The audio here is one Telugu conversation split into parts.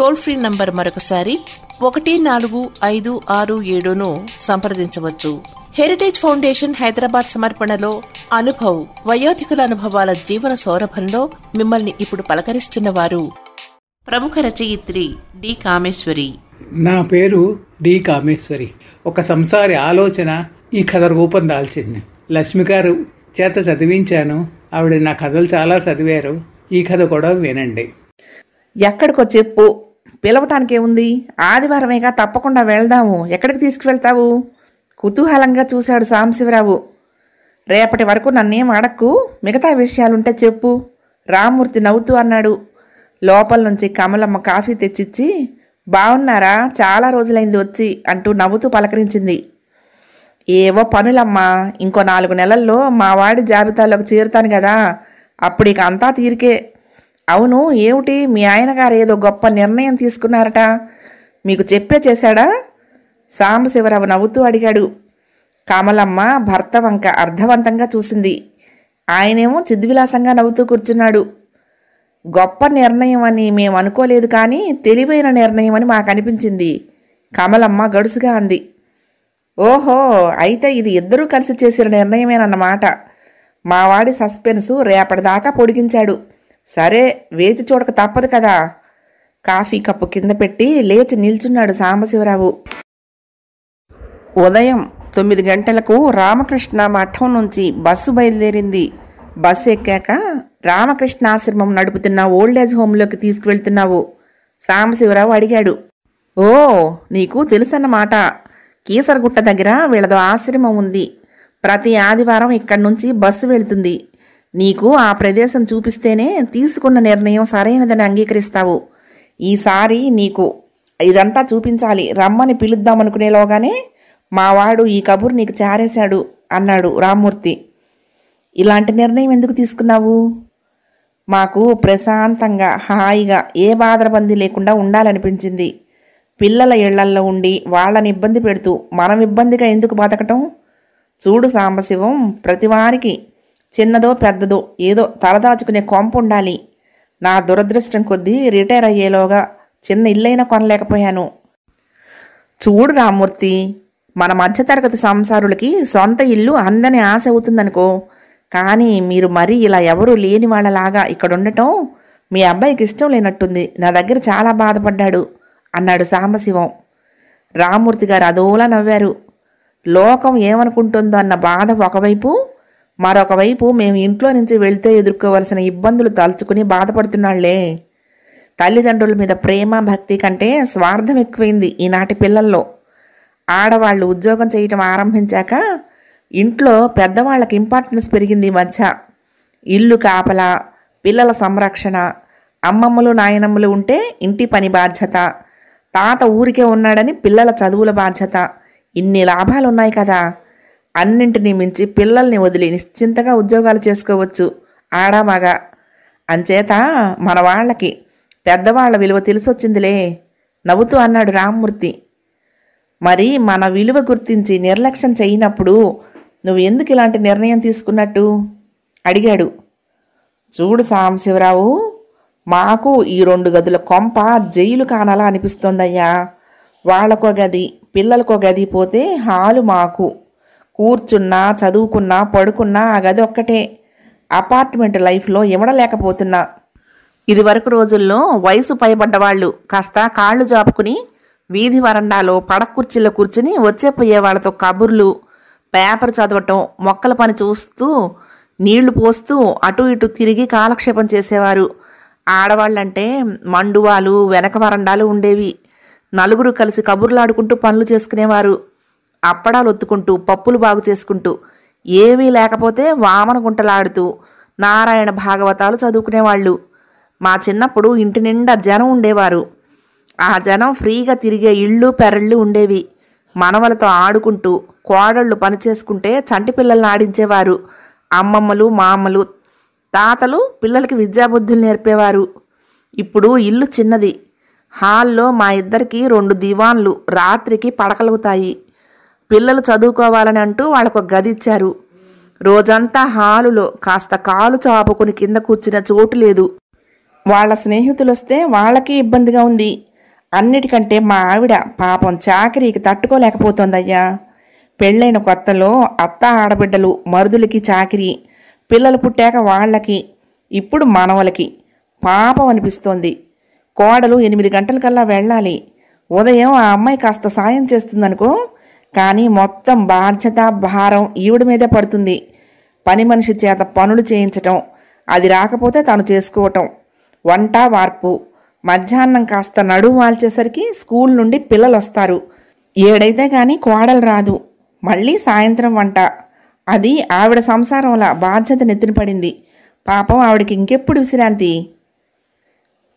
Toll free number మరొకసారి ఒకటి నాలుగు ఐదు ఆరు ఏడును సంప్రదించవచ్చు. హెరిటేజ్ ఫౌండేషన్ హైదరాబాద్ సమర్పణలో అనుభవ్ వయోధికుల అనుభవాల జీవన సౌరభంలో మిమ్మల్ని ఇప్పుడు పలకరిస్తున్న వారు ప్రముఖ రచయిత్రి డి కామేశ్వరి. నా పేరు డి కామేశ్వరి. ఒక సంసారి ఆలోచన ఈ కథ రూపం దాల్చింది. లక్ష్మి గారు చేత చదివించాను. ఆవిడ నా కథలు చాలా చదివారు. ఈ కథ కూడా వినండి. ఎక్కడికో చెప్పు పిలవటానికి ఏముంది ఆదివారమేగా తప్పకుండా వెళ్దాము. ఎక్కడికి తీసుకువెళ్తావు? కుతూహలంగా చూశాడు సాంబశివరావు రేపటి వరకు నన్నేం అడక్కు? మిగతా విషయాలుంటే చెప్పు. రామ్మూర్తి నవ్వుతూ అన్నాడు. లోపల నుంచి కమలమ్మ కాఫీ తెచ్చిచ్చి బాగున్నారా చాలా రోజులైంది వచ్చి అంటూ నవ్వుతూ పలకరించింది. ఏవో పనులమ్మా. ఇంకో నాలుగు నెలల్లో మా వాడి జాబితాలోకి చేరుతాను కదా అప్పుడు ఇక అంతా తీరికే. అవును ఏమిటి? మీ ఆయన గారు ఏదో గొప్ప నిర్ణయం తీసుకున్నారట. మీకు చెప్పే చేశాడా? సాంబశివరావు నవ్వుతూ అడిగాడు. కమలమ్మ భర్త వంక అర్థవంతంగా చూసింది. ఆయనేమో చిద్విలాసంగా నవ్వుతూ కూర్చున్నాడు. గొప్ప నిర్ణయం అని మేము అనుకోలేదు కానీ తెలివైన నిర్ణయం అని మాకు అనిపించింది. కమలమ్మ గడుసుగా అంది. ఓహో అయితే ఇది ఇద్దరూ కలిసి చేసిన నిర్ణయమేనన్నమాట. మావాడి సస్పెన్సు రేపటిదాకా పొడిగించాడు. సరే వేచి చూడక తప్పదు కదా. కాఫీ కప్పు కింద పెట్టి లేచి నిల్చున్నాడు సాంబశివరావు. ఉదయం తొమ్మిది గంటలకు రామకృష్ణ మఠం నుంచి బస్సు బయలుదేరింది. బస్సు ఎక్కాక రామకృష్ణ ఆశ్రమం నడుపుతున్న ఓల్డేజ్ హోమ్లోకి తీసుకువెళ్తున్నావు సాంబశివరావు అడిగాడు. ఓ నీకు తెలుసన్నమాట. కీసరగుట్ట దగ్గర వీళ్ళదో ఆశ్రమం ఉంది. ప్రతి ఆదివారం ఇక్కడి నుంచి బస్సు వెళ్తుంది. నీకు ఆ ప్రదేశం చూపిస్తేనే తీసుకున్న నిర్ణయం సరైనదని అంగీకరిస్తావు. ఈసారి నీకు ఇదంతా చూపించాలి. రమ్మని పిలుద్దామనుకునేలోగానే మావాడు ఈ కబురు నీకు చారేశాడు అన్నాడు రామ్మూర్తి. ఇలాంటి నిర్ణయం ఎందుకు తీసుకున్నావు? మాకు ప్రశాంతంగా హాయిగా ఏ బాధరబంది లేకుండా ఉండాలనిపించింది. పిల్లల ఇళ్ళల్లో ఉండి వాళ్ళని ఇబ్బంది పెడుతూ మనం ఇబ్బందిగా ఎందుకు బతకటం? చూడు సాంబశివం ప్రతివారికి చిన్నదో పెద్దదో ఏదో తలదాచుకునే కొంప ఉండాలి నా దురదృష్టం కొద్దీ రిటైర్ అయ్యేలోగా చిన్న ఇల్లైనా కొనలేకపోయాను. చూడు రామూర్తి మన మధ్యతరగతి సంసారులకి సొంత ఇల్లు అందని ఆశ అవుతుందనుకో కానీ మీరు మరీ ఇలా ఎవరూ లేని వాళ్ళలాగా ఇక్కడ ఉండటం మీ అబ్బాయికి ఇష్టం లేనట్టుంది. నా దగ్గర చాలా బాధపడ్డాడు అన్నాడు సాంబశివం. రామూర్తి గారు అదోలా నవ్వారు. లోకం ఏమనుకుంటుందో అన్న బాధ ఒకవైపు మరొక వైపు మేము ఇంట్లో నుంచి వెళ్తే ఎదుర్కోవలసిన ఇబ్బందులు తలుచుకుని బాధపడుతున్నాళ్ళే. తల్లిదండ్రుల మీద ప్రేమ భక్తి కంటే స్వార్థం ఎక్కువైంది ఈనాటి పిల్లల్లో. ఆడవాళ్ళు ఉద్యోగం చేయటం ఆరంభించాక ఇంట్లో పెద్దవాళ్ళకి ఇంపార్టెన్స్ పెరిగింది ఈ మధ్య. ఇల్లు కాపల పిల్లల సంరక్షణ అమ్మమ్మలు నాయనమ్మలు ఉంటే ఇంటి పని బాధ్యత తాత ఊరికే ఉన్నాడని పిల్లల చదువుల బాధ్యత ఇన్ని లాభాలు ఉన్నాయి కదా. అన్నింటినీ మించి పిల్లల్ని వదిలి నిశ్చింతగా ఉద్యోగాలు చేసుకోవచ్చు. ఆడామగ. అంచేత మన వాళ్ళకి పెద్దవాళ్ళ విలువ తెలిసొచ్చిందిలే నవ్వుతూ అన్నాడు రామ్మూర్తి. మరి మన విలువ గుర్తించి నిర్లక్ష్యం చేయనప్పుడు నువ్వు ఎందుకు ఇలాంటి నిర్ణయం తీసుకున్నట్టు? అడిగాడు. చూడు సాంబశివరావు మాకు ఈ రెండు గదుల కొంప జైలు కానాలా అనిపిస్తోందయ్యా. వాళ్ళకో గది పిల్లలకో గది పోతే హాలు మాకు. కూర్చున్నా చదువుకున్నా పడుకున్నా ఆ గది ఒక్కటే. అపార్ట్మెంట్ లైఫ్లో ఇవ్వడలేకపోతున్నా ఇదివరకు రోజుల్లో వయసు పైబడ్డ వాళ్ళు కాస్త కాళ్ళు జాపుకుని వీధి వరండాలో పడకుర్చీలో కూర్చుని వచ్చే పోయే వాళ్ళతో కబుర్లు పేపర్ చదవటం మొక్కల పని చూస్తూ నీళ్ళు పోస్తూ అటు ఇటు తిరిగి కాలక్షేపం చేసేవారు. ఆడవాళ్ళంటే మండువాలు వెనక వరండాలు ఉండేవి. నలుగురు కలిసి కబుర్లాడుకుంటూ పనులు చేసుకునేవారు. అప్పడాలు ఒత్తుకుంటూ పప్పులు బాగు చేసుకుంటూ ఏమీ లేకపోతే వామన గుంటలాడుతూ నారాయణ భాగవతాలు చదువుకునేవాళ్ళు. మా చిన్నప్పుడు ఇంటి నిండా జనం ఉండేవారు. ఆ జనం ఫ్రీగా తిరిగే ఇళ్ళు పెరళ్ళు ఉండేవి. మనవలతో ఆడుకుంటూ కోడళ్ళు పని చేసుకుంటే చంటి పిల్లల్ని ఆడించేవారు. అమ్మమ్మలు మామలు తాతలు పిల్లలకి విద్యాబుద్ధులు నేర్పేవారు. ఇప్పుడు ఇల్లు చిన్నది. హాల్లో మా ఇద్దరికి రెండు దివాన్లు రాత్రికి పడకలుగుతాయి పిల్లలు చదువుకోవాలని అంటూ వాళ్ళకు గది ఇచ్చారు. రోజంతా హాలులో కాస్త కాలు చాపుకుని కింద కూర్చున్న చోటు లేదు. వాళ్ళ స్నేహితులు వస్తే వాళ్ళకి ఇబ్బందిగా ఉంది. అన్నిటికంటే మా ఆవిడ పాపం చాకరీకి తట్టుకోలేకపోతోందయ్యా. పెళ్ళైన కొత్తలో అత్త ఆడబిడ్డలు మరుదులకి చాకిరి పిల్లలు పుట్టాక వాళ్ళకి ఇప్పుడు మనవలకి పాపం అనిపిస్తోంది. కోడలు ఎనిమిది గంటలకల్లా వెళ్ళాలి. ఉదయం ఆ అమ్మాయి కాస్త సాయం చేస్తుందనుకో కానీ మొత్తం బాధ్యత భారం ఈవిడ మీదే పడుతుంది. పని మనిషి చేత పనులు చేయించటం అది రాకపోతే తను చేసుకోవటం వంట వార్పు. మధ్యాహ్నం కాస్త నడుము వాల్చేసరికి స్కూల్ నుండి పిల్లలు వస్తారు ఏడైతే కానీ కోడలు రాదు. మళ్ళీ సాయంత్రం వంట. అది ఆవిడ సంసారంలా బాధ్యత నెత్తిన పడింది. పాపం ఆవిడకి ఇంకెప్పుడు విశ్రాంతి?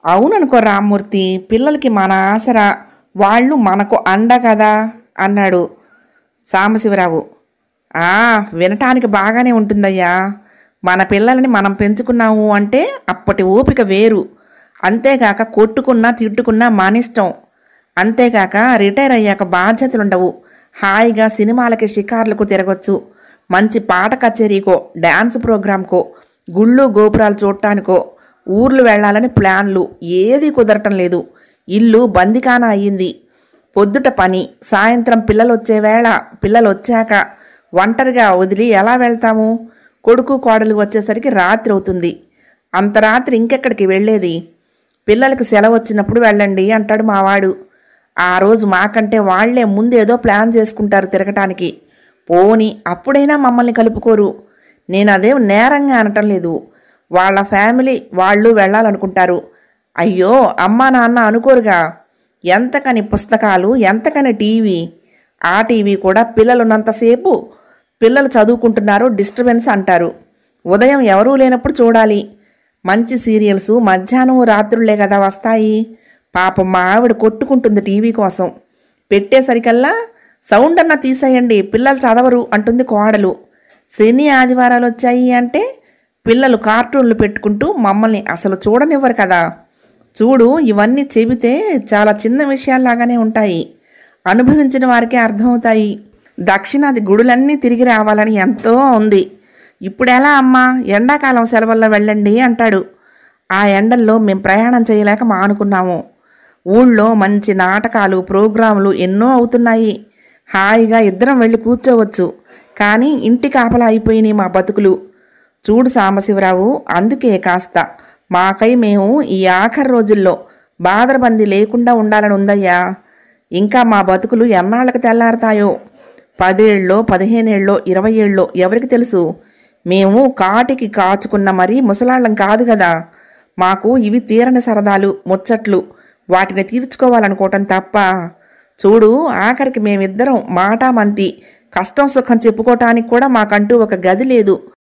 అవుననుకో రామ్మూర్తి పిల్లలకి మన ఆసరా. వాళ్ళు మనకు అండ కదా అన్నాడు. సాంబశివరావు. ఆ వినటానికి బాగానే ఉంటుందయ్యా. మన పిల్లల్ని మనం పెంచుకున్నాము అంటే అప్పటి ఓపిక వేరు. అంతేగాక కొట్టుకున్నా తిట్టుకున్నా మానిష్టం. అంతేగాక రిటైర్ అయ్యాక బాధ్యతలుండవు. హాయిగా సినిమాలకి షికార్లకు తిరగొచ్చు. మంచి పాట కచేరీకో డ్యాన్స్ ప్రోగ్రాంకో గుళ్ళు గోపురాలు చూడటానికో ఊర్లు వెళ్ళాలని ప్లాన్లు. ఏది కుదరటం లేదు. ఇల్లు బందికాన అయ్యింది. పొద్దుట పని సాయంత్రం పిల్లలు వచ్చే వేళ పిల్లలు వచ్చాక ఒంటరిగా వదిలి ఎలా వెళ్తాము? కొడుకు కోడలు వచ్చేసరికి రాత్రి అవుతుంది. అంత రాత్రి ఇంకెక్కడికి వెళ్ళేది? పిల్లలకి సెలవు వచ్చినప్పుడు వెళ్ళండి అంటాడు మావాడు. ఆ రోజు మాకంటే వాళ్ళే ముందేదో ప్లాన్ చేసుకుంటారు తిరగటానికి. పోని అప్పుడైనా మమ్మల్ని కలుపుకోరు. నేను అదేం నేరంగా అనటం లేదు. వాళ్ళ ఫ్యామిలీ వాళ్ళు వెళ్ళాలనుకుంటారు. అయ్యో అమ్మా నాన్న అనుకోరుగా. ఎంతకని పుస్తకాలు ఎంతకని టీవీ ఆ టీవీ కూడా పిల్లలున్నంతసేపు పిల్లలు చదువుకుంటున్నారు డిస్టర్బెన్స్ అంటారు. ఉదయం ఎవరూ లేనప్పుడు చూడాలి. మంచి సీరియల్స్ మధ్యాహ్నం రాత్రులే కదా వస్తాయి. పాపం మా ఆవిడ కొట్టుకుంటుంది టీవీ కోసం. పెట్టేసరికల్లా సౌండ్ అన్నా తీసేయండి పిల్లలు చదవరు అంటుంది కోడలు. శని ఆదివారాలు వచ్చాయి అంటే పిల్లలు కార్టూన్లు పెట్టుకుంటూ మమ్మల్ని అసలు చూడనివ్వరు కదా. చూడు ఇవన్నీ చెబితే చాలా చిన్న విషయాల్లాగానే ఉంటాయి. అనుభవించిన వారికే అర్థమవుతాయి. దక్షిణాది గుడులన్నీ తిరిగి రావాలని ఎంతో ఉంది. ఇప్పుడెలా అమ్మా? ఎండాకాలం సెలవుల్లో వెళ్ళండి అంటాడు. ఆ ఎండల్లో మేము ప్రయాణం చేయలేక మానుకున్నాము. ఊళ్ళో మంచి నాటకాలు ప్రోగ్రాములు ఎన్నో అవుతున్నాయి. హాయిగా ఇద్దరం వెళ్ళి కూర్చోవచ్చు. కానీ ఇంటి కాపలా అయిపోయినాయి మా బతుకులు. చూడు సాంబశివరావు అందుకే కాస్త. మాకై మేము ఈ ఆఖరి రోజుల్లో బాధరబంది లేకుండా ఉండాలని ఉందయ్యా ఇంకా మా బతుకులు ఎన్నాళ్ళకి తెల్లారతాయో? పదేళ్ళో పదిహేనేళ్ళో ఇరవై ఏళ్ళో ఎవరికి తెలుసు? మేము కాటికి కాచుకున్న మరీ ముసలాళ్ళం కాదు కదా మాకు ఇవి తీరని సరదాలు ముచ్చట్లు వాటిని తీర్చుకోవాలనుకోవటం తప్ప. చూడు ఆఖరికి మేమిద్దరం మాటామంతి కష్టం సుఖం చెప్పుకోవటానికి కూడా మాకంటూ ఒక గది లేదు.